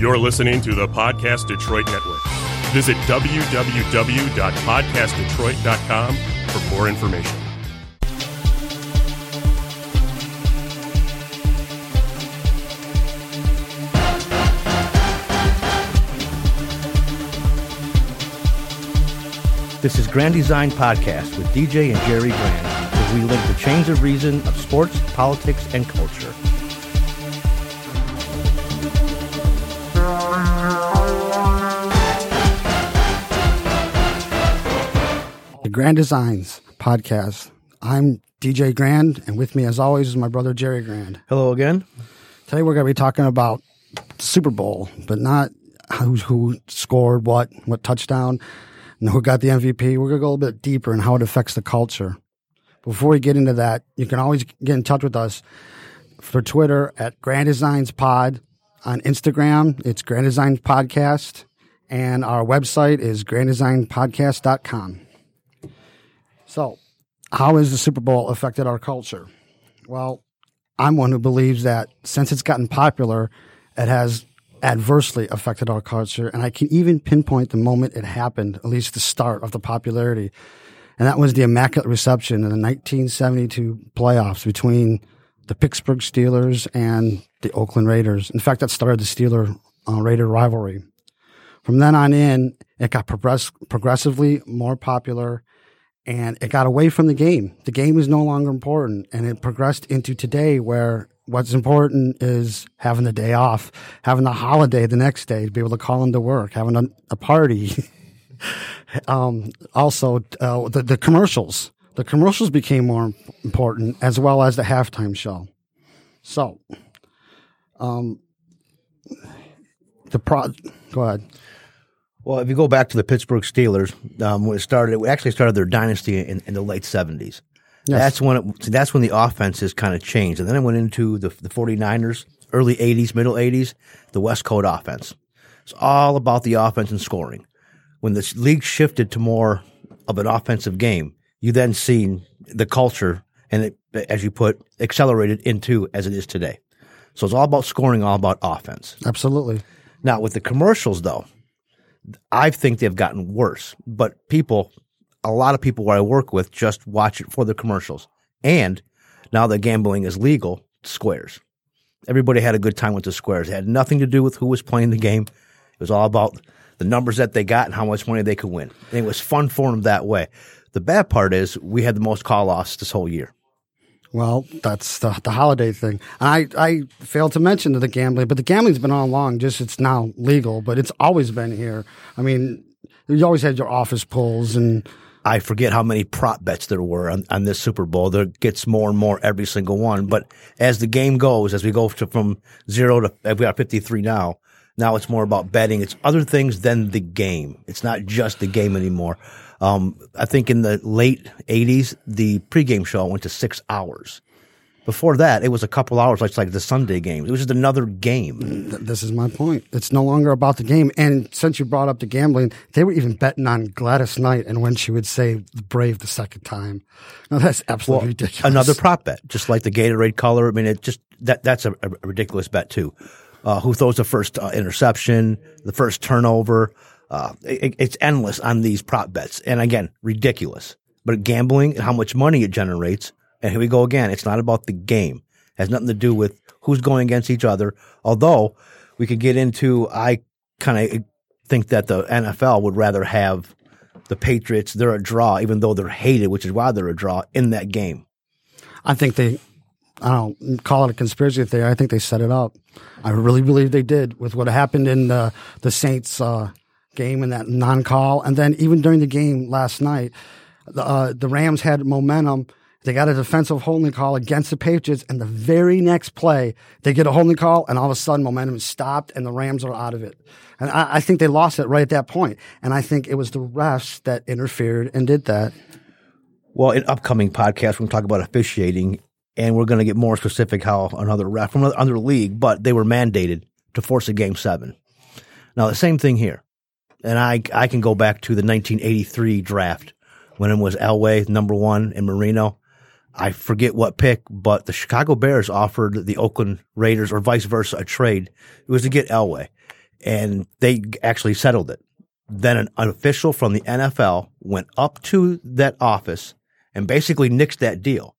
You're listening to the Podcast Detroit Network. Visit www.podcastdetroit.com for more information. This is Grand Design Podcast with DJ and Jerry Grand, where we link the chains of reason of sports, politics, and culture. Grand Designs Podcast. I'm DJ Grand, and with me, as always, is my brother Jerry Grand. Hello again. Today, we're going to be talking about the Super Bowl, but not who, who scored what, what touchdown, and who got the MVP. We're going to go a little bit deeper in how it affects the culture. Before we get into that, you can always get in touch with us for Twitter at Grand Designs Pod. On Instagram, it's Grand Designs Podcast. And our website is granddesignpodcast.com. So, how has the Super Bowl affected our culture? Well, I'm one who believes that since it's gotten popular, it has adversely affected our culture. And I can even pinpoint the moment it happened, at least the start of the popularity. And that was the immaculate reception in the 1972 playoffs between the Pittsburgh Steelers and the Oakland Raiders. In fact, that started the Steeler uh, Raider rivalry. From then on in, it got progress- progressively more popular and it got away from the game. The game is no longer important and it progressed into today where what's important is having the day off, having the holiday the next day to be able to call into work, having a, a party. um, also, uh, the, the commercials. The commercials became more important as well as the halftime show. So, um, the pro, go ahead. Well, if you go back to the Pittsburgh Steelers, um, when it started, it actually started their dynasty in, in the late 70s. Yes. That's when it, that's when the offenses kind of changed. And then it went into the, the 49ers, early 80s, middle 80s, the West Coast offense. It's all about the offense and scoring. When the league shifted to more of an offensive game, you then seen the culture and it, as you put, accelerated into as it is today. So it's all about scoring, all about offense. Absolutely. Now with the commercials though, I think they've gotten worse, but people, a lot of people where I work with just watch it for the commercials. And now that gambling is legal, squares. Everybody had a good time with the squares. It had nothing to do with who was playing the game. It was all about the numbers that they got and how much money they could win. And it was fun for them that way. The bad part is we had the most call offs this whole year. Well, that's the, the holiday thing. I, I failed to mention the gambling, but the gambling's been on long, just it's now legal, but it's always been here. I mean, you always had your office pulls and I forget how many prop bets there were on, on this Super Bowl. There gets more and more every single one. But as the game goes, as we go to, from zero to we got 53 now, now it's more about betting. It's other things than the game. It's not just the game anymore. Um, I think in the late 80s, the pregame show went to six hours. Before that, it was a couple hours, like like the Sunday game. It was just another game. this is my point. It's no longer about the game. And since you brought up the gambling, they were even betting on Gladys Knight and when she would say the Brave the second time. Now that's absolutely Well, ridiculous. Another prop bet, just like the Gatorade color. I mean, it just that that's a, a ridiculous bet too. Uh, who throws the first uh, interception, the first turnover? Uh, it, it's endless on these prop bets, and again, ridiculous. But gambling and how much money it generates, and here we go again. It's not about the game; it has nothing to do with who's going against each other. Although we could get into, I kind of think that the NFL would rather have the Patriots. They're a draw, even though they're hated, which is why they're a draw in that game. I think they, I don't call it a conspiracy theory. I think they set it up. I really believe they did with what happened in the, the Saints uh, game and that non call. And then even during the game last night, the, uh, the Rams had momentum. They got a defensive holding call against the Patriots, and the very next play, they get a holding call, and all of a sudden, momentum is stopped, and the Rams are out of it. And I, I think they lost it right at that point. And I think it was the refs that interfered and did that. Well, in upcoming podcasts, we're going to talk about officiating, and we're going to get more specific how another ref from another league, but they were mandated to force a game seven. Now, the same thing here, and I I can go back to the 1983 draft when it was Elway number one and Marino. I forget what pick, but the Chicago Bears offered the Oakland Raiders, or vice versa, a trade. It was to get Elway, and they actually settled it. Then an official from the NFL went up to that office and basically nixed that deal.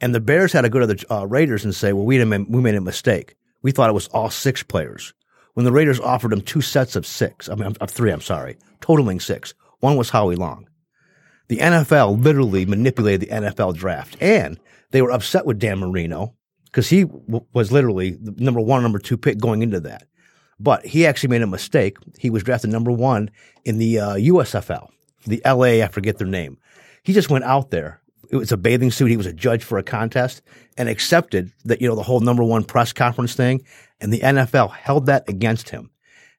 And the Bears had to go to the uh, Raiders and say, well, we, didn't, we made a mistake. We thought it was all six players. When the Raiders offered them two sets of six, I mean, of three, I'm sorry, totaling six. One was Howie Long. The NFL literally manipulated the NFL draft. And they were upset with Dan Marino because he w- was literally the number one, number two pick going into that. But he actually made a mistake. He was drafted number one in the uh, USFL, the LA, I forget their name. He just went out there. It was a bathing suit. He was a judge for a contest and accepted that, you know, the whole number one press conference thing. And the NFL held that against him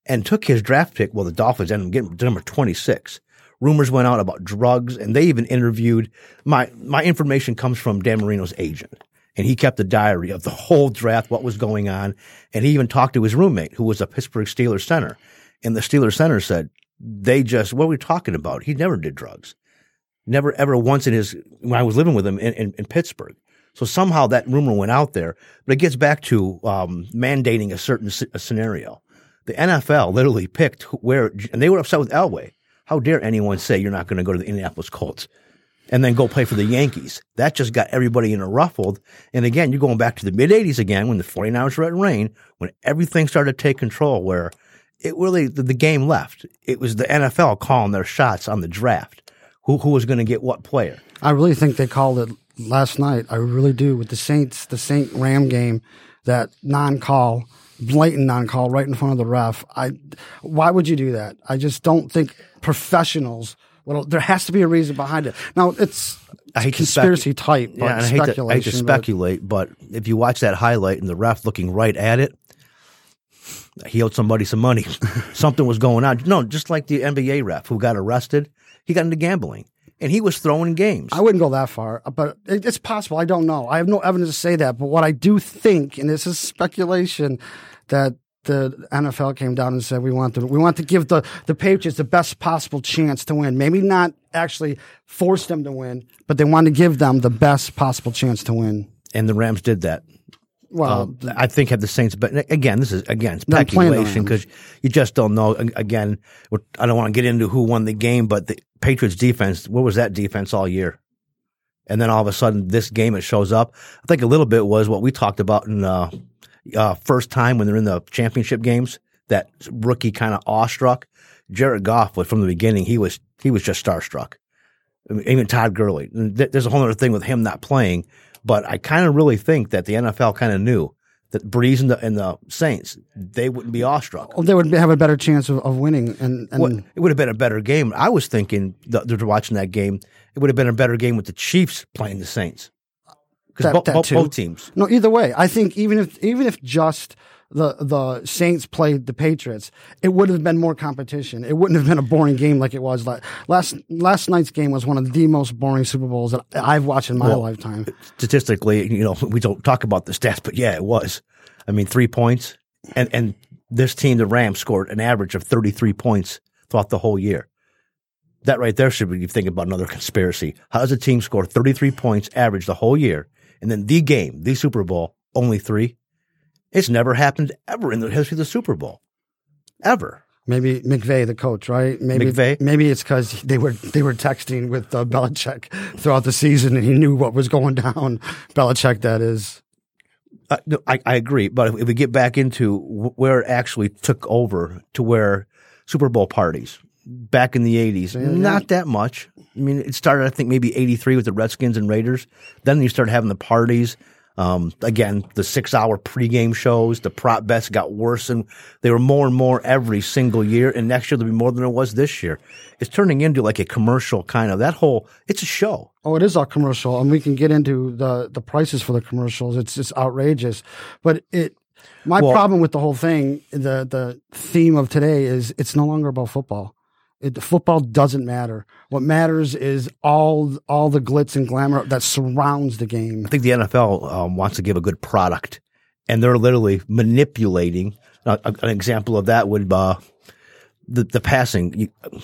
and took his draft pick. Well, the Dolphins ended up getting number 26. Rumors went out about drugs and they even interviewed my, my information comes from Dan Marino's agent and he kept a diary of the whole draft, what was going on. And he even talked to his roommate, who was a Pittsburgh Steelers center. And the Steelers center said, they just, what are we talking about? He never did drugs. Never, ever once in his, when I was living with him in, in, in Pittsburgh. So somehow that rumor went out there, but it gets back to um, mandating a certain a scenario. The NFL literally picked where, and they were upset with Elway. How dare anyone say you're not going to go to the Indianapolis Colts? and then go play for the Yankees. That just got everybody in a ruffled. And again, you're going back to the mid 80s again when the 49ers were at Reign, when everything started to take control, where it really, the, the game left. It was the NFL calling their shots on the draft. Who, who was going to get what player? I really think they called it last night. I really do with the Saints, the Saint Ram game, that non call, blatant non call right in front of the ref. I, why would you do that? I just don't think professionals well, there has to be a reason behind it. Now, it's I hate conspiracy to type, yeah, I hate, to, I hate to speculate, but, but if you watch that highlight and the ref looking right at it, he owed somebody some money. Something was going on. No, just like the NBA ref who got arrested, he got into gambling and he was throwing games. I wouldn't go that far, but it's possible. I don't know. I have no evidence to say that. But what I do think, and this is speculation, that the NFL came down and said we want to we want to give the the Patriots the best possible chance to win. Maybe not actually force them to win, but they want to give them the best possible chance to win. And the Rams did that. Well, uh, I think have the Saints, but again, this is again speculation because you just don't know. Again, I don't want to get into who won the game, but the Patriots defense, what was that defense all year? And then all of a sudden, this game it shows up. I think a little bit was what we talked about in uh, uh, first time when they're in the championship games, that rookie kind of awestruck. Jared Goff was from the beginning. He was he was just starstruck. I mean, even Todd Gurley. There's a whole other thing with him not playing, but I kind of really think that the NFL kind of knew that Brees and the, and the Saints they wouldn't be awestruck. Well, they would have a better chance of, of winning, and, and well, it would have been a better game. I was thinking they're watching that game. It would have been a better game with the Chiefs playing the Saints because bo- bo- both teams. No, either way, I think even if even if just the the Saints played the Patriots, it would have been more competition. It wouldn't have been a boring game like it was last last last night's game was one of the most boring Super Bowls that I've watched in my well, lifetime. Statistically, you know, we don't talk about the stats, but yeah, it was. I mean, three points, and and this team, the Rams, scored an average of thirty three points throughout the whole year. That right there should be you think about another conspiracy. How does a team score 33 points average the whole year and then the game, the Super Bowl, only three. It's never happened ever in the history of the Super Bowl, ever. Maybe McVay, the coach, right? Maybe McVay? maybe it's because they were they were texting with uh, Belichick throughout the season, and he knew what was going down. Belichick, that is. Uh, no, I, I agree, but if, we get back into where it actually took over to where Super Bowl parties back in the 80s, yeah, not that much. I mean, it started, I think, maybe 83 with the Redskins and Raiders. Then you start having the parties. Um, again, the six hour pregame shows, the prop bets got worse and they were more and more every single year. And next year there'll be more than it was this year. It's turning into like a commercial kind of that whole, it's a show. Oh, it is a commercial. And we can get into the, the prices for the commercials. It's just outrageous, but it, my well, problem with the whole thing, the, the theme of today is it's no longer about football. It, the football doesn't matter. What matters is all all the glitz and glamour that surrounds the game. I think the NFL um, wants to give a good product, and they're literally manipulating. Uh, an example of that would be uh, the the passing. You,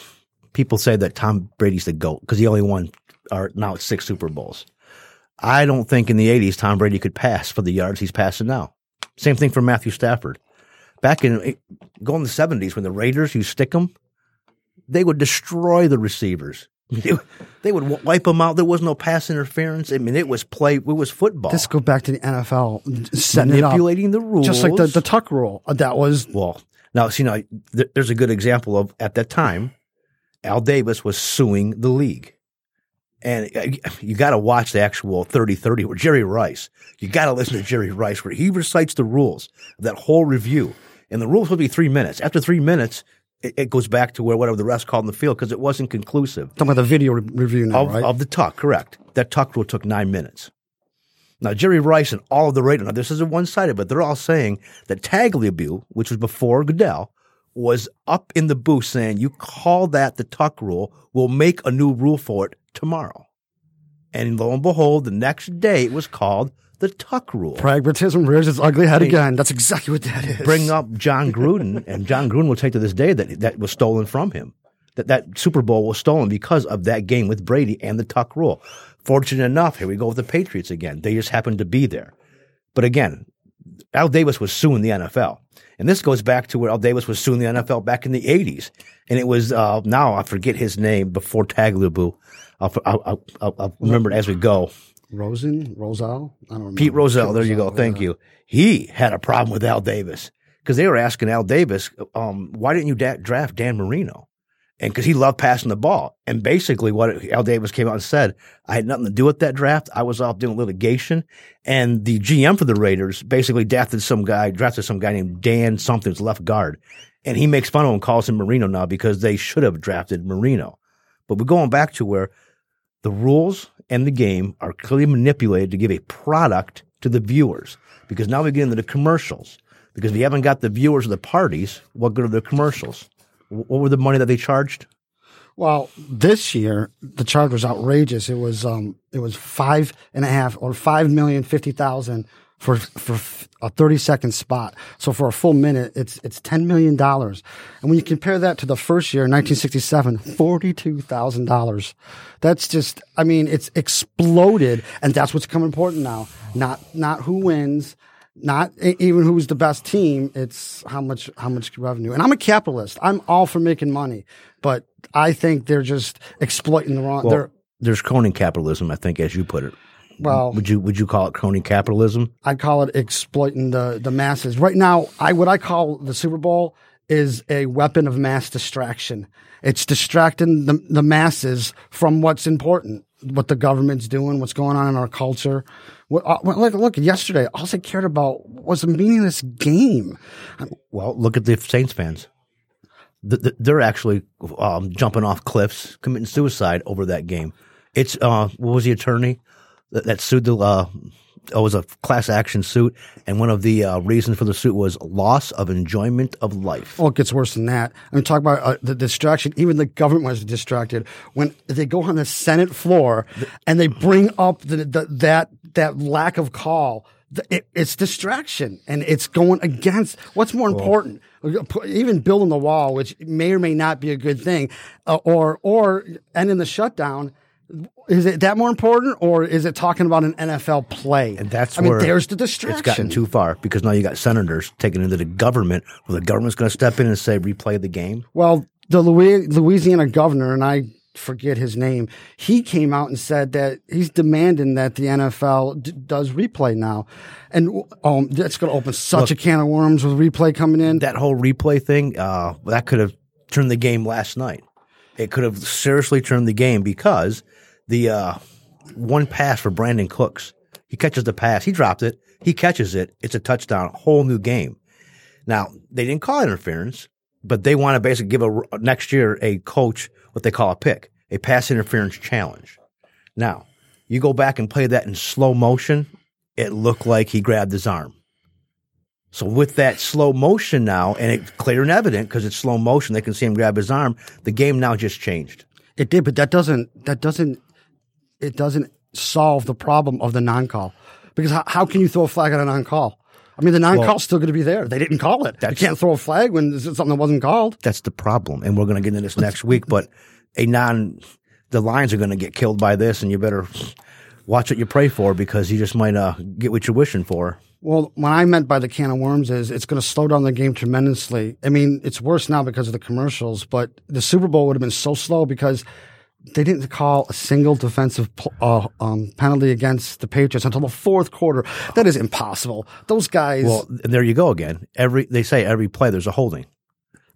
people say that Tom Brady's the goat because he only won or now six Super Bowls. I don't think in the '80s Tom Brady could pass for the yards he's passing now. Same thing for Matthew Stafford. back in go in the seventies when the Raiders you stick them, they would destroy the receivers. they would wipe them out. There was no pass interference. I mean, it was play. It was football. Let's go back to the NFL setting manipulating the rules, just like the, the tuck rule. Uh, That was well, now see now th- there's a good example of at that time, Al Davis was suing the league, and uh, you got to watch the actual 30-30 where Jerry Rice. You got to listen to Jerry Rice where he recites the rules that whole review, and the rules will be three minutes. After three minutes, it, it goes back to where whatever the rest called in the field because it wasn't conclusive talking about the video re- review now, of, right? of the tuck. Correct. That tuck rule took nine minutes. Now, Jerry Rice and all of the Raiders, now this isn't one sided, but they're all saying that Tagliabue, which was before Goodell, was up in the booth saying, You call that the tuck rule, we'll make a new rule for it tomorrow. And lo and behold, the next day it was called the tuck rule. Pragmatism rears its ugly head again. That's exactly what that is. Bring up Jon Gruden, and Jon Gruden will take to this day that that was stolen from him. That that Super Bowl was stolen because of that game with Brady and the tuck rule. Fortunate enough, here we go with the Patriots again. They just happened to be there. But again, Al Davis was suing the NFL. And this goes back to where Al Davis was suing the NFL back in the 80s. And it was, uh, now I forget his name before Tagliabue. I'll, I'll, I'll, I'll remember it as we go. Rosen, Roselle. I don't remember. Pete Rozelle, there you go. Thank you. He had a problem with Al Davis because they were asking Al Davis, um, why didn't you da- draft Dan Marino? And because he loved passing the ball. And basically, what Al Davis came out and said, I had nothing to do with that draft. I was off doing litigation. And the GM for the Raiders basically drafted some guy, drafted some guy named Dan something's left guard. And he makes fun of him, calls him Marino now because they should have drafted Marino. But we're going back to where the rules and the game are clearly manipulated to give a product to the viewers. Because now we get into the commercials. Because if you haven't got the viewers or the parties, what good are the commercials? What were the money that they charged? Well, this year the charge was outrageous. It was um it was five and a half or five million fifty thousand for for a thirty second spot. So for a full minute, it's it's ten million dollars. And when you compare that to the first year, nineteen sixty seven, forty two thousand dollars. That's just I mean it's exploded, and that's what's become important now. Not not who wins. Not even who's the best team. It's how much how much revenue. And I'm a capitalist. I'm all for making money, but I think they're just exploiting the wrong. Well, they're there's crony capitalism, I think, as you put it. Well, Would you would you call it crony capitalism? I'd call it exploiting the the masses. Right now, I what I call the Super Bowl is a weapon of mass distraction. It's distracting the the masses from what's important, what the government's doing, what's going on in our culture. What, uh, look, look, yesterday, all they cared about was a meaningless game. Well, look at the Saints fans. Th- th- They're actually um, jumping off cliffs, committing suicide over that game. It's uh, what was the attorney that, that sued the? Uh, it was a class action suit, and one of the uh, reasons for the suit was loss of enjoyment of life. Oh, it gets worse than that. I mean, talk about uh, the distraction. Even the government was distracted when they go on the Senate floor and they bring up the, the, that that lack of call. It, it's distraction, and it's going against what's more important. Even building the wall, which may or may not be a good thing, uh, or or ending the shutdown. Is it that more important, or is it talking about an NFL play? And that's I mean, there's the distraction. It's gotten too far because now you got senators taking into the government, where the government's going to step in and say replay the game. Well, the Louisiana governor, and I forget his name, he came out and said that he's demanding that the NFL d- does replay now. And um, that's going to open such a can of worms with replay coming in. that whole replay thing, uh, that could have turned the game last night. It could have seriously turned the game because the uh, one pass for Brandin Cooks, he catches the pass, he dropped it, he catches it, it's a touchdown, whole new game. Now they didn't call interference, but they want to basically give a next year a coach what they call a pick, a pass interference challenge. Now you go back and play that in slow motion, it looked like he grabbed his arm. So with that slow motion now, and it's clear and evident because it's slow motion, they can see him grab his arm. The game now just changed. It did, but that doesn't that doesn't it doesn't solve the problem of the non-call because how, how can you throw a flag on a non-call? I mean, the non-call's still going to be there. They didn't call it. You can't throw a flag when it's something that wasn't called. That's the problem, and we're going to get into this next week. But a non, the Lions are going to get killed by this, and you better watch what you pray for because you just might uh, get what you're wishing for. Well, what I meant by the can of worms is it's going to slow down the game tremendously. I mean, it's worse now because of the commercials, but the Super Bowl would have been so slow because they didn't call a single defensive uh, um, penalty against the Patriots until the fourth quarter. That is impossible. Those guys. Well, there you go again. Every they say every play there's a holding.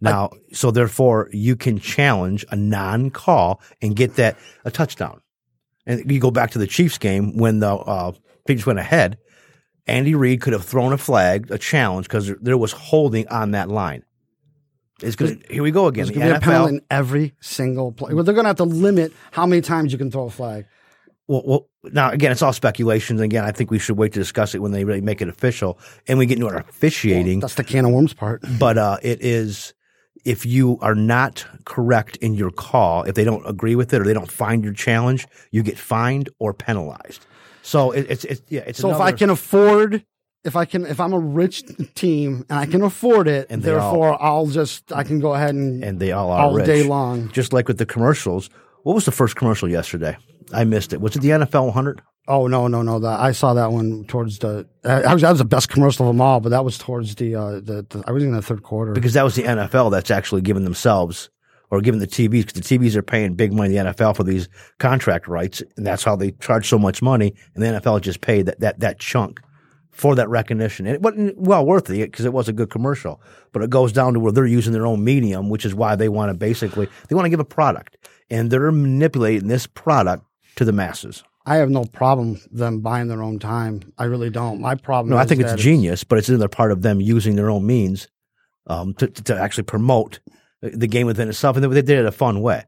Now, I, so therefore, you can challenge a non-call and get that a touchdown. And you go back to the Chiefs game when the uh, Patriots went ahead. Andy Reid could have thrown a flag, a challenge, because there was holding on that line. It's gonna, here we go again. There's going to be a penalty in every single play. Well, they're going to have to limit how many times you can throw a flag. Well, well, now again, it's all speculation. Again, I think we should wait to discuss it when they really make it official and we get into our officiating. Well, that's the can of worms part. But uh, it is if you are not correct in your call, if they don't agree with it or they don't find your challenge, you get fined or penalized. So it, it's it's yeah. It's so another, if I can afford, if I can, if I'm a rich team and I can afford it, and therefore all, I'll just I can go ahead and and they all are all rich. day long. Just like with the commercials. What was the first commercial yesterday? I missed it. Was it the NFL 100? Oh no no no! That I saw that one towards the. that was, that was the best commercial of them all, but that was towards the. Uh, the, the I was in the third quarter because that was the NFL that's actually giving themselves or giving the TVs because the TVs are paying big money to the NFL for these contract rights, and that's how they charge so much money. And the NFL just paid that that that chunk for that recognition, and it wasn't well worth it because it was a good commercial. But it goes down to where they're using their own medium, which is why they want to basically they want to give a product, and they're manipulating this product to the masses. I have no problem them buying their own time. I really don't. My problem. No, I think it's genius, but it's another part of them using their own means um, to, to actually promote the game within itself, and they did it in a fun way.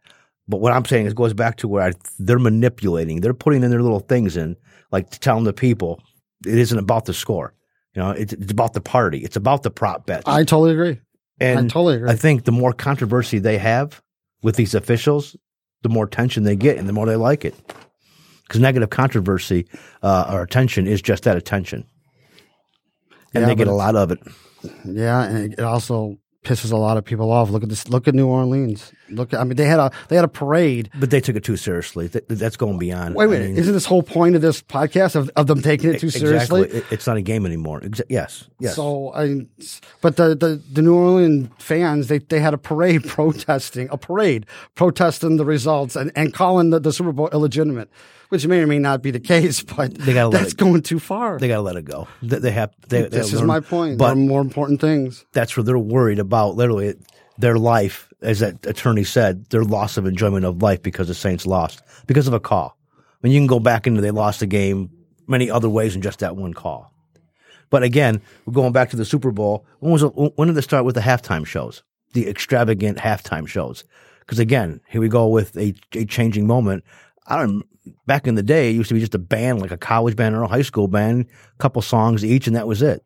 But what I'm saying is, it goes back to where I, they're manipulating. They're putting in their little things in, like telling the people it isn't about the score. You know, it's, it's about the party. It's about the prop bets. I totally agree. And I totally agree. I think the more controversy they have with these officials, the more attention they get, and the more they like it because negative controversy uh, or attention is just that attention, and yeah, they get a lot of it. Yeah, and it also pisses a lot of people off. Look at this. Look at New Orleans. Look, at, I mean, they had a they had a parade, but they took it too seriously. That's going beyond. Wait a minute, I mean, isn't this whole point of this podcast of, of them taking it too seriously? Exactly. It's not a game anymore. Exa- yes, yes. So, I, but the, the the New Orleans fans they they had a parade protesting a parade protesting the results and and calling the, the Super Bowl illegitimate which may or may not be the case, but they gotta that's going too far. They got to let it go. They, they have. They, this is my point. But there are more important things. That's where they're worried about. About literally, their life, as that attorney said, their loss of enjoyment of life because the Saints lost because of a call. I mean, you can go back into they lost the game many other ways than just that one call. But again, we're going back to the Super Bowl. When was when did they start with the halftime shows? The extravagant halftime shows. Because again, here we go with a, a changing moment. I don't back in the day, it used to be just a band, like a college band or a high school band, a couple songs each, and that was it.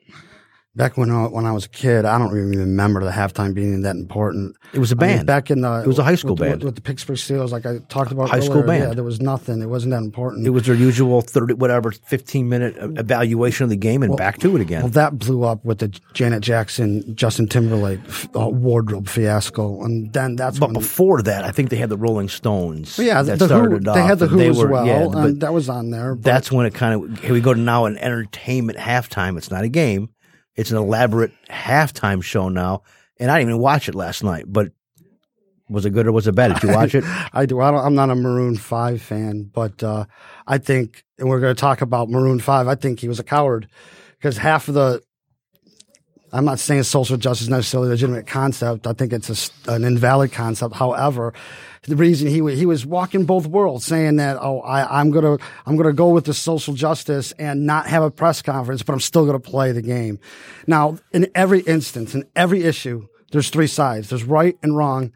Back when I, when I was a kid, I don't even remember the halftime being that important. It was a band. I mean, back in the it was a high school with, band with, with, the Pittsburgh Steelers, like I talked about. High earlier, school band. Yeah, there was nothing. It wasn't that important. It was their usual thirty, whatever, fifteen minute evaluation of the game, and well, back to it again. Well, that blew up with the Janet Jackson, Justin Timberlake uh, wardrobe fiasco, and then that's. But before that, I think they had the Rolling Stones. Well, yeah, that the started Who, off, they had the Who as were, well, yeah, and that was on there. That's when it kind of here we go to now an entertainment halftime. It's not a game it's an elaborate halftime show now, and I didn't even watch it last night. But was it good or was it bad? Did you watch it? I do. I am not a Maroon Five fan, but uh, I think, and we're going to talk about Maroon Five. I think he was a coward because half of the. I'm not saying social justice is necessarily a legitimate concept. I think it's a, an invalid concept. However, the reason he he was walking both worlds, saying that oh I, I'm gonna I'm gonna go with the social justice and not have a press conference, but I'm still gonna play the game. Now, in every instance, in every issue, there's three sides. There's right and wrong,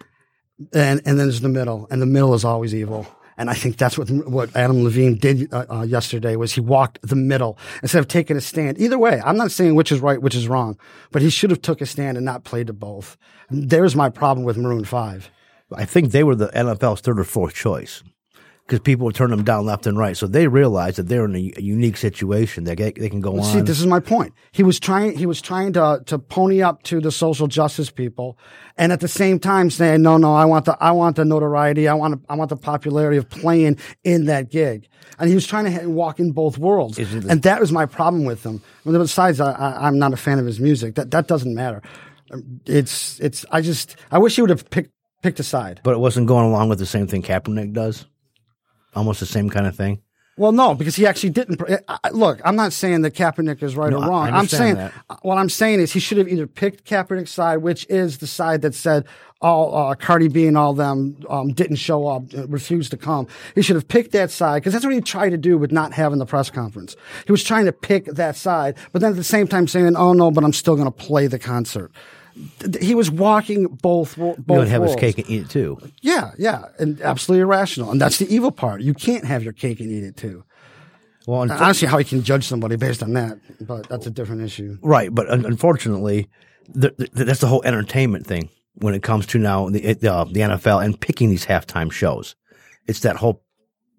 and and then there's the middle, and the middle is always evil. And I think that's what what Adam Levine did uh, uh, yesterday was he walked the middle instead of taking a stand. Either way, I'm not saying which is right, which is wrong, but he should have took a stand and not played to both. There's my problem with Maroon Five. I think they were the NFL's third or fourth choice. because people would turn them down left and right. So they realized that they're in a, a unique situation that they, they can go on. See, this is my point. He was trying. He was trying to to pony up to the social justice people, and at the same time saying, "No, no, I want the I want the notoriety. I want I want the popularity of playing in that gig." And he was trying to walk in both worlds, the- and that was my problem with him. I mean, besides, I, I, I'm not a fan of his music. That that doesn't matter. It's it's. I just I wish he would have picked picked a side. but it wasn't going along with the same thing Kaepernick does. Almost the same kind of thing. Well, no, because he actually didn't. I- Look, I'm not saying that Kaepernick is right No, or wrong. I'm saying that. what I'm saying is he should have either picked Kaepernick's side, which is the side that said all uh, Cardi B and all them um, didn't show up, uh, refused to come. He should have picked that side because that's what he tried to do with not having the press conference. He was trying to pick that side, but then at the same time saying, "Oh no, but I'm still going to play the concert." Th- He was walking both both You would have his cake and eat it too. Yeah, yeah, and absolutely irrational. And that's the evil part. You can't have your cake and eat it too. Well, unf- I don't see how you can judge somebody based on that, but that's a different issue. right, but un- unfortunately, th- th- that's the whole entertainment thing when it comes to now the uh, the NFL and picking these halftime shows. It's that whole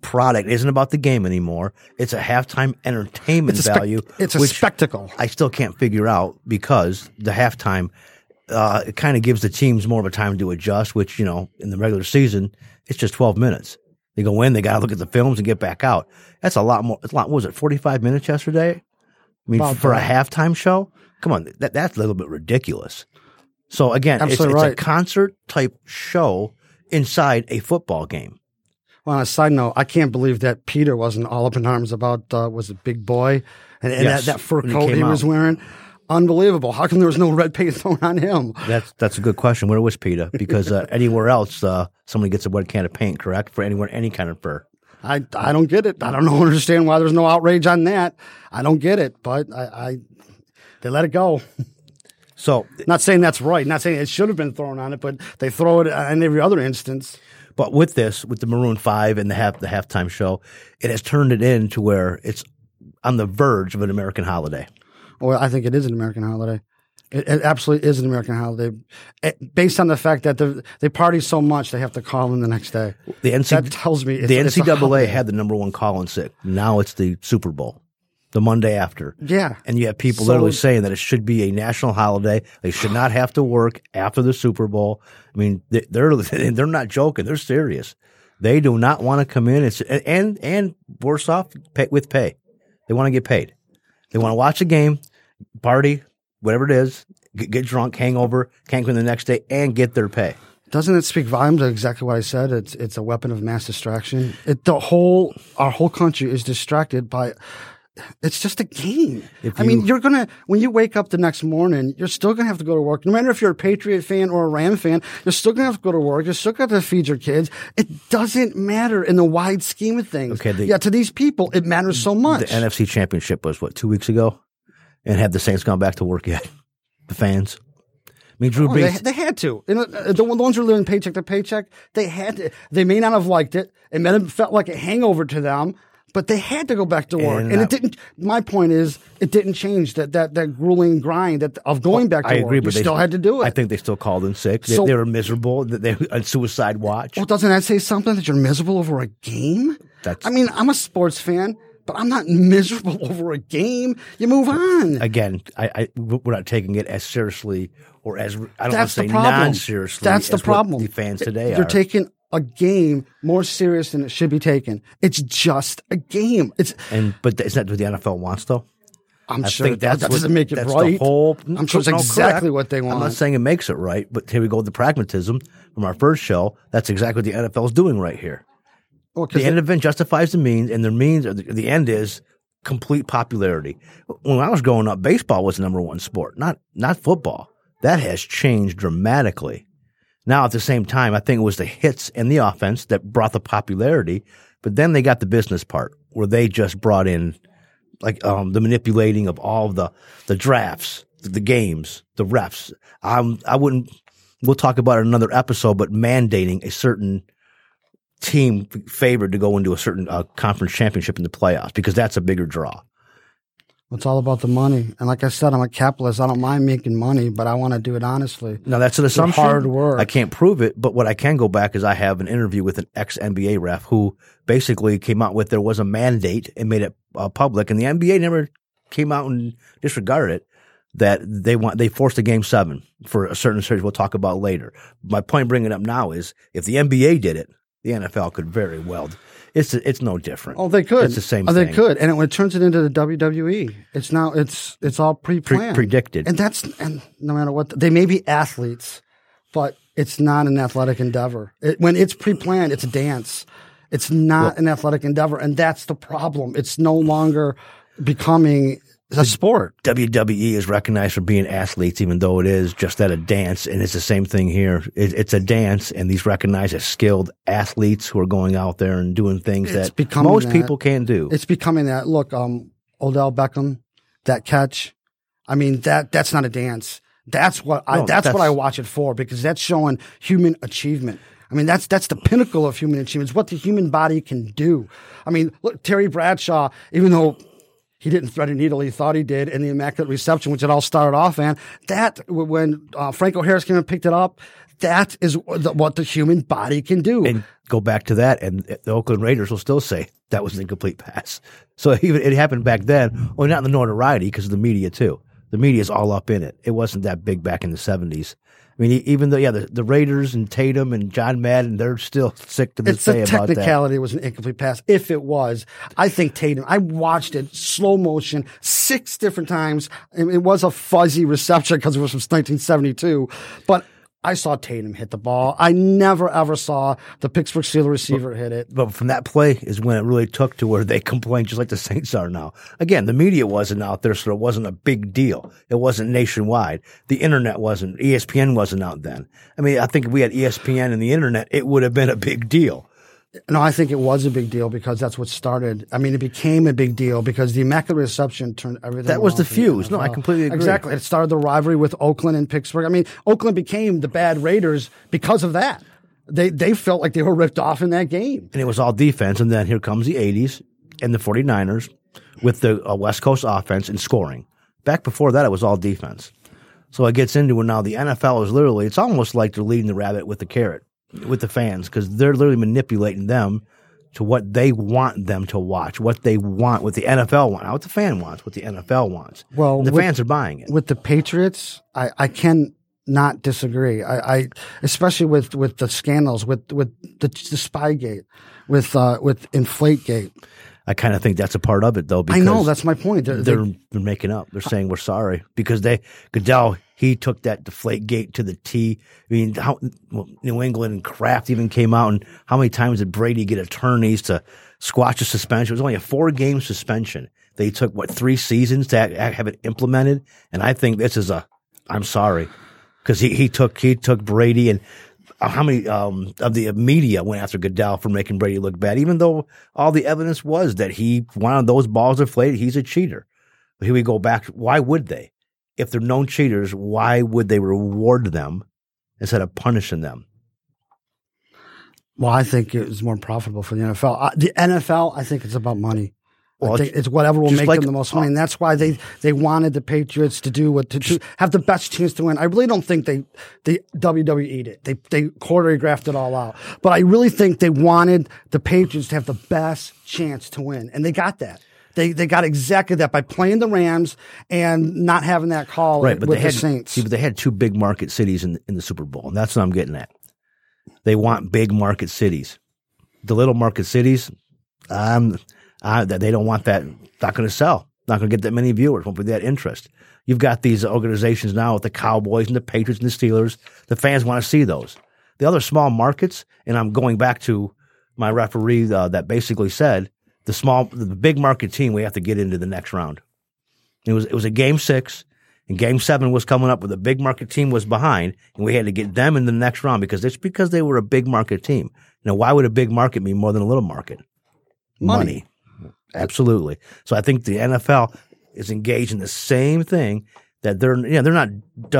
product it isn't about the game anymore. It's a halftime entertainment It's a, spec- value. it's a spectacle. I still can't figure out because the halftime uh, it kind of gives the teams more of a time to adjust. Which you know, in the regular season, it's just twelve minutes. They go in, they got to look at the films and get back out. That's a lot more. It's a lot. what was it forty five minutes yesterday? I mean, About for a halftime show, come on, that that's a little bit ridiculous. So again, it's, Absolutely it's a concert type show inside a football game. Well, on a side note, I can't believe that PETA wasn't all up in arms about uh, was it Big Boi and, and Yes, that, that fur when he coat he, was wearing. Unbelievable! How come there was no red paint thrown on him? That's that's a good question. Where was PETA? Because uh, anywhere else, uh, somebody gets a wet can of paint, correct? For anywhere, any kind of fur. I I don't get it. I don't understand why there's no outrage on that. I don't get it, but I, I they let it go. So Not saying that's right. Not saying it should have been thrown on it, but they throw it in every other instance. But with this, with the Maroon Five and the half the halftime show, it has turned it into where it's on the verge of an American holiday. Well, I think it is an American holiday. It, it absolutely is an American holiday, Eh, based on the fact that they they party so much they have to call in the next day. The NC, That tells me it's, the NCAA had the number one call in sick. Now it's the Super Bowl, the Monday after. Yeah, And you have people So- literally saying that it should be a national holiday. They should not have to work after the Super Bowl. I mean, they- they're they're not joking. They're serious. They do not want to come in. It's and and worse off pay, with pay. They want to get paid. They want to watch a game, party, whatever it is, get, get drunk, hangover, can't come the next day, and get their pay. doesn't it speak volumes exactly what I said? It's it's a weapon of mass distraction. It the whole our whole country is distracted by. It's just a game. If I mean, you- you're gonna when you wake up the next morning, you're still gonna have to go to work. No matter if you're a Patriot fan or a Ram fan, you're still gonna have to go to work. You're still gonna have to feed your kids. It doesn't matter in the wide scheme of things. Okay, the- yeah, to these people, it matters so much. The NFC Championship was what two weeks ago, and have the Saints gone back to work yet? The fans. I mean, Drew Oh, they, Brees. they had to. Know, uh, the ones who are living paycheck to paycheck, they had to. They may not have liked it. It may have felt like a hangover to them, but they had to go back to work. And And, I- it didn't. My point is, it didn't change that that that grueling grind that of going back to I work. agree, you but they still had to do it. I think they still called in sick. They, So- they were miserable. That they on suicide watch. well, doesn't that say something that you're miserable over a game? That's- I mean, I'm a sports fan, but I'm not miserable over a game. You move on. Again, I, I we're not taking it as seriously or as I don't want to say non-seriously. That's the as what problem. The fans today they're are. taking a game more serious than it should be taken. It's just a game. It's and but is that what the NFL wants though? I'm I sure think that's that what, doesn't make it that's right. The whole, I'm sure it's exactly correct. what they want. I'm not saying it makes it right, but here we go with the pragmatism from our first show. That's exactly what the NFL is doing right here. Well, The end event justifies the means, and the means, or the, the end is complete popularity. When I was growing up, baseball was the number one sport, not not football. That has changed dramatically. Now, at the same time, I think it was the hits and the offense that brought the popularity, but then they got the business part where they just brought in like um, the manipulating of all of the the drafts, the, the games, the refs. Um, I wouldn't. We'll talk about it in another episode, but mandating a certain team favored to go into a certain uh, conference championship in the playoffs because that's a bigger draw. It's all about the money. And like I said, I'm a capitalist. I don't mind making money, but I want to do it honestly. Now that's an assumption. hard work. I can't prove it, but what I can go back is I have an interview with an ex NBA ref who basically came out with there was a mandate and made it uh, public, and the NBA never came out and disregarded it. That they want they forced a game seven for a certain series we'll talk about later. My point bringing it up now is if the NBA did it, the NFL could very well. It's it's no different. Oh, they could. It's the same Oh, thing. they could, and it, when it turns it into the WWE, it's now it's it's all Pre- pre-planned, predicted. and that's and no matter what they may be athletes, but it's not an athletic endeavor. It, when it's pre-planned, it's a dance. It's not an athletic endeavor, and that's the problem. It's no longer becoming a sport. WWE is recognized for being athletes, even though it is just at a dance. And it's the same thing here. It, it's a dance, and these recognized as skilled athletes who are going out there and doing things It's that most that. people can't do. It's becoming that. Look, um, Odell Beckham, that catch. I mean that that's not a dance. That's what I. No, that's, what I watch it for because that's showing human achievement. I mean that's that's the pinnacle of human achievement. It's what the human body can do. I mean, look, Terry Bradshaw, even though he didn't thread a needle. He thought he did in the Immaculate Reception, which it all started off in. That, when uh, Franco Harris came and picked it up, that is what the human body can do. and go back to that, and the Oakland Raiders will still say that was an incomplete pass. So even it happened back then. Well, not in the notoriety because of the media too. The media is all up in it. It wasn't that big back in the seventies. I mean, even though yeah, the, the Raiders and Tatum and John Madden, they're still sick to this it's day a about that. technicality. It was an incomplete pass. If it was, I think Tatum. I watched it slow motion six different times. It was a fuzzy reception because it was from 1972, but I saw Tatum hit the ball. I never ever saw the Pittsburgh Steelers receiver hit it. but from that play is when it really took to where they complained just like the Saints are now. Again, the media wasn't out there, so it wasn't a big deal. It wasn't nationwide. The internet wasn't, ESPN wasn't out then. I mean, I think if we had ESPN and the internet, it would have been a big deal. No, I think it was a big deal because that's what started. I mean, it became a big deal because the Immaculate Reception turned everything. That was the fuse. No, I completely agree. Exactly. It started the rivalry with Oakland and Pittsburgh. I mean, Oakland became the bad Raiders because of that. They they felt like they were ripped off in that game. and it was all defense. And then here comes the 80s and the 49ers with the uh, West Coast offense and scoring. Back before that, it was all defense. So it gets into it now. The NFL is literally, it's almost like they're leading the rabbit with the carrot with the fans because they're literally manipulating them to what they want them to watch, what they want, what the NFL want, not what the fan wants, what the NFL wants. Well, And the with- fans are buying it. With the Patriots, I, I can not disagree. I, I especially with, with the scandals, with with the, the Spygate, with uh, with Inflategate. I kind of think that's a part of it though. I know that's my point. They're, they're they- they're making up. They're saying we're sorry because they Goodell he took that deflate gate to the T. I mean, how well, New England and Kraft even came out and how many times did Brady get attorneys to squash a suspension? It was only a four game suspension. They took what three seasons to have it implemented, and I think this is a I'm sorry because he he took he took Brady and. Uh, How many um, of the media went after Goodell for making Brady look bad, even though all the evidence was that he wanted those balls deflated? He's a cheater. Here we go back. Why would they? If they're known cheaters, why would they reward them instead of punishing them? Well, I think it was more profitable for the NFL. The NFL, I think it's about money. Well, think it's whatever will make like- them the most money, and that's why they they wanted the Patriots to do what to do, have the best chance to win. I really don't think they they WWE'd it. They they choreographed it all out, but I really think they wanted the Patriots to have the best chance to win, and they got that. They they got exactly that by playing the Rams and not having that call Right, but with they the had Saints. see, but they had two big market cities in in the Super Bowl, and that's what I'm getting at. They want big market cities. The little market cities, um, uh, that they don't want that. Not going to sell. Not going to get that many viewers. Won't be that interest. You've got these organizations now with the Cowboys and the Patriots and the Steelers. The fans want to see those. The other small markets, and I'm going back to my referee uh, that basically said the small, the big market team we have to get into the next round. It was it was a game six, and game seven was coming up where the big market team was behind, and we had to get them in the next round because it's because they were a big market team. Now, why would a big market mean more than a little market? Money. Absolutely. So I think the NFL is engaged in the same thing that they're yeah they're not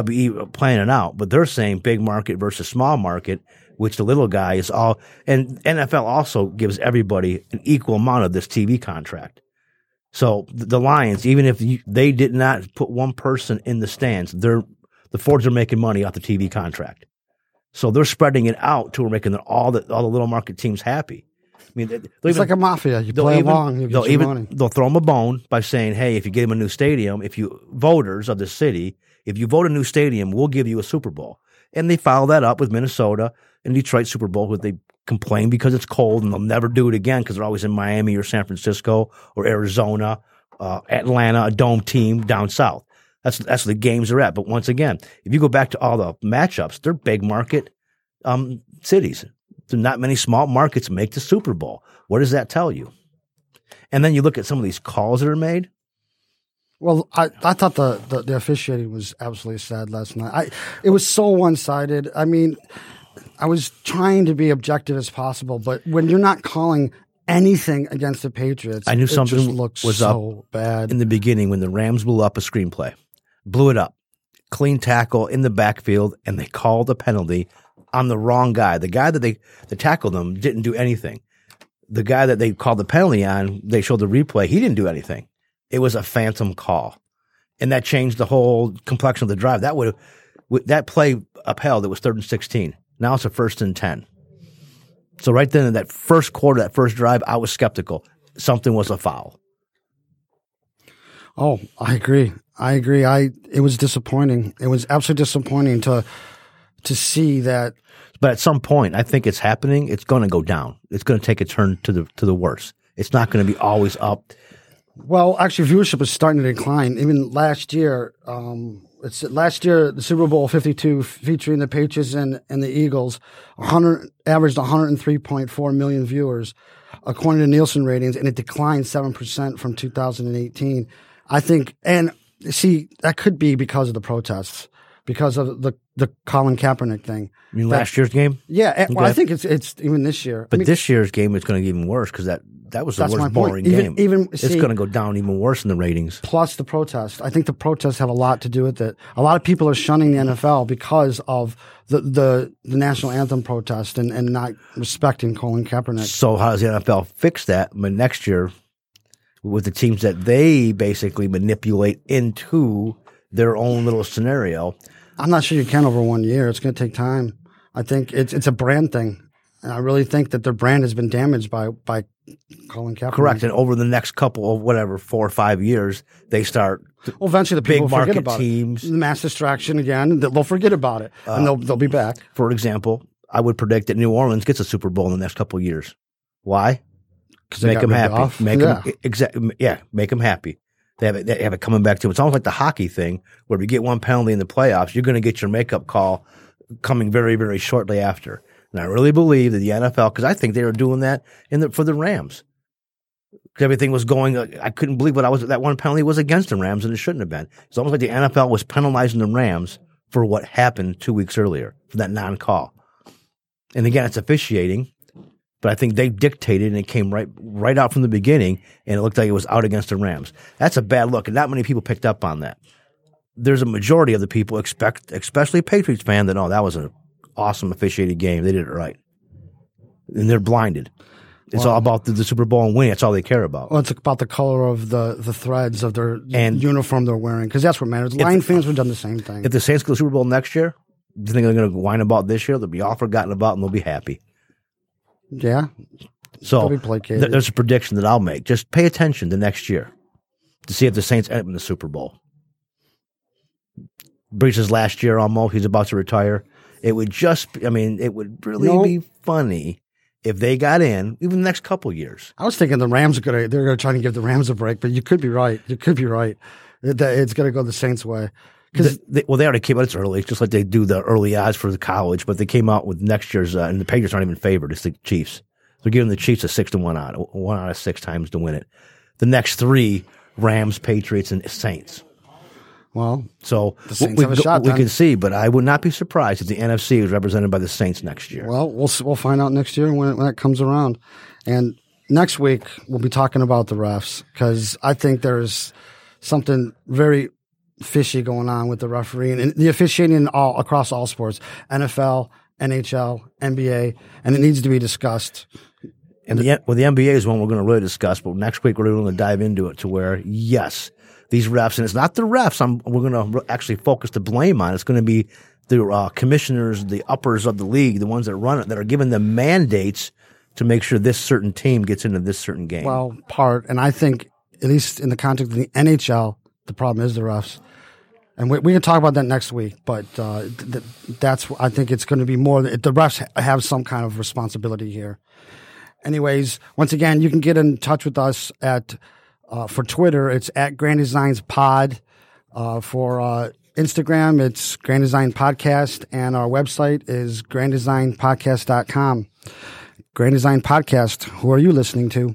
WE playing it out, but they're saying big market versus small market, which the little guy is all. And NFL also gives everybody an equal amount of this TV contract. So the Lions, even if you, they did not put one person in the stands, they're the Fords are making money off the TV contract. So they're spreading it out to making all the all the little market teams happy. I mean, It's even- like a mafia. You they'll play even, along, you they'll even money. they'll throw them a bone by saying, "Hey, if you give them a new stadium, if you voters of the city, if you vote a new stadium, we'll give you a Super Bowl." And they follow that up with Minnesota and Detroit Super Bowl, where they complain because it's cold and they'll never do it again because they're always in Miami or San Francisco or Arizona, uh, Atlanta, a dome team down south. That's that's where the games are at. But once again, if you go back to all the matchups, they're big market um, cities. Not many small markets make the Super Bowl. What does that tell you? And then you look at some of these calls that are made. Well, I, I thought the, the, the officiating was absolutely sad last night. I it was so one sided. I mean, I was trying to be objective as possible, but when you're not calling anything against the Patriots, I knew it something looks was so bad. in the beginning when the Rams blew up a screen play, blew it up, clean tackle in the backfield, and they called a penalty on the wrong guy. The guy that they that tackled them didn't do anything. The guy that they called the penalty on, they showed the replay. He didn't do anything. It was a phantom call, and that changed the whole complexion of the drive. That would that play upheld. It was third and sixteen. Now it's a first and ten. So right then in that first quarter, that first drive, I was skeptical. Something was a foul. Oh, I agree. I agree. I it was disappointing. It was absolutely disappointing to to see that. But at some point, I think it's happening. It's going to go down. It's going to take a turn to the to the worse. It's not going to be always up. Well, actually, viewership is starting to decline. Even last year, um, it's last year the Super Bowl Fifty Two featuring the Patriots and, and the Eagles, 100 averaged one hundred and three point four million viewers, according to Nielsen ratings, and it declined seven percent from two thousand and eighteen. I think, and see, that could be because of the protests, because of the the Colin Kaepernick thing. I mean, last year's game, Yeah, eh, and- well, I think it's it's even this year. I but mean, this year's game is going to get even worse because that that was the worst boring Even- game. even- it's see- going to go down even worse in the ratings. plus the protest. I think the protests have a lot to do with it. A lot of people are shunning the NFL because of the the, the national anthem protest and, and not respecting Colin Kaepernick. So how does the NFL fix that? But next year, with the teams that they basically manipulate into their own little scenario, I'm not sure you can over one year. It's going to take time. I think it's it's a brand thing, and I really think that their brand has been damaged by by Colin Kaepernick. correct. And over the next couple of whatever four or five years, they start Well, eventually the people big will forget market about teams. it. Mass distraction again. They'll forget about it, and uh, they'll they'll be back. for example, I would predict that New Orleans gets a Super Bowl in the next couple of years. Why? Because Make them happy. off. Make yeah. them exactly. Yeah, make them happy. They have it. They have it coming back to them. It's almost like the hockey thing, where if you get one penalty in the playoffs, you're going to get your makeup call coming very, very shortly after. And I really believe that the NFL, because I think they were doing that in the for the Rams. everything was going. I couldn't believe what I was. That one penalty was against the Rams, and it shouldn't have been. It's almost like the NFL was penalizing the Rams for what happened two weeks earlier for that non-call. And again, it's officiating, but I think they dictated, and it came right right out from the beginning, and it looked like it was out against the Rams. That's a bad look, and not many people picked up on that. There's a majority of the people expect, especially Patriots fan, that oh, that was an awesome officiated game. They did it right, and they're blinded. It's all about the, the Super Bowl and winning. That's all they care about. Well, it's about the color of the, the threads of their And- uniform they're wearing because that's what matters. Lion fans would have done the same thing. If the Saints go to the Super Bowl next year, do you think they're going to whine about this year? They'll be all forgotten about, and they'll be happy. Yeah, So th- there's a prediction that I'll make. Just pay attention the next year to see if the Saints end up in the Super Bowl. Brees' last year almost. He's about to retire. It would just, be- I mean, it would really No. be funny if they got in, even the next couple years. I was thinking the Rams are gonna they're gonna try to give the Rams a break, but you could be right. You could be right. It- It's gonna go the Saints' way because they- well, they already came out. It's early, just like they do the early odds for the college. But they came out with next year's, uh, and the Patriots aren't even favored. It's the Chiefs. They're giving the Chiefs a six to one odd, one out of six times to win it. The next three: Rams, Patriots, and Saints. well, So we, have a go- shot we can see, but I would not be surprised if the NFC is represented by the Saints next year. well, we'll we'll find out next year when it, when it comes around. And next week we'll be talking about the refs because I think there's something very fishy going on with the refereeing and the officiating in all across all sports, NFL, NHL, NBA, and it needs to be discussed. And the well, the NBA is one we're going to really discuss, but next week we're going to dive into it to where yes, these refs, and it's not the refs. I'm we're going to actually focus the blame on. It's going to be the uh, commissioners, the uppers of the league, the ones that run it, that are given the mandates to make sure this certain team gets into this certain game. Well, part, and I think at least in the context of the NHL, the problem is the refs. And we, we can talk about that next week, but uh, th- that's I think it's going to be more. The refs have some kind of responsibility here. Anyways, once again, you can get in touch with us at uh, for Twitter. It's at Grand Designs Pod. Uh, for uh, Instagram, it's Grand Design Podcast, and our website is granddesignpodcast.com. Grand Design Podcast. Who are you listening to?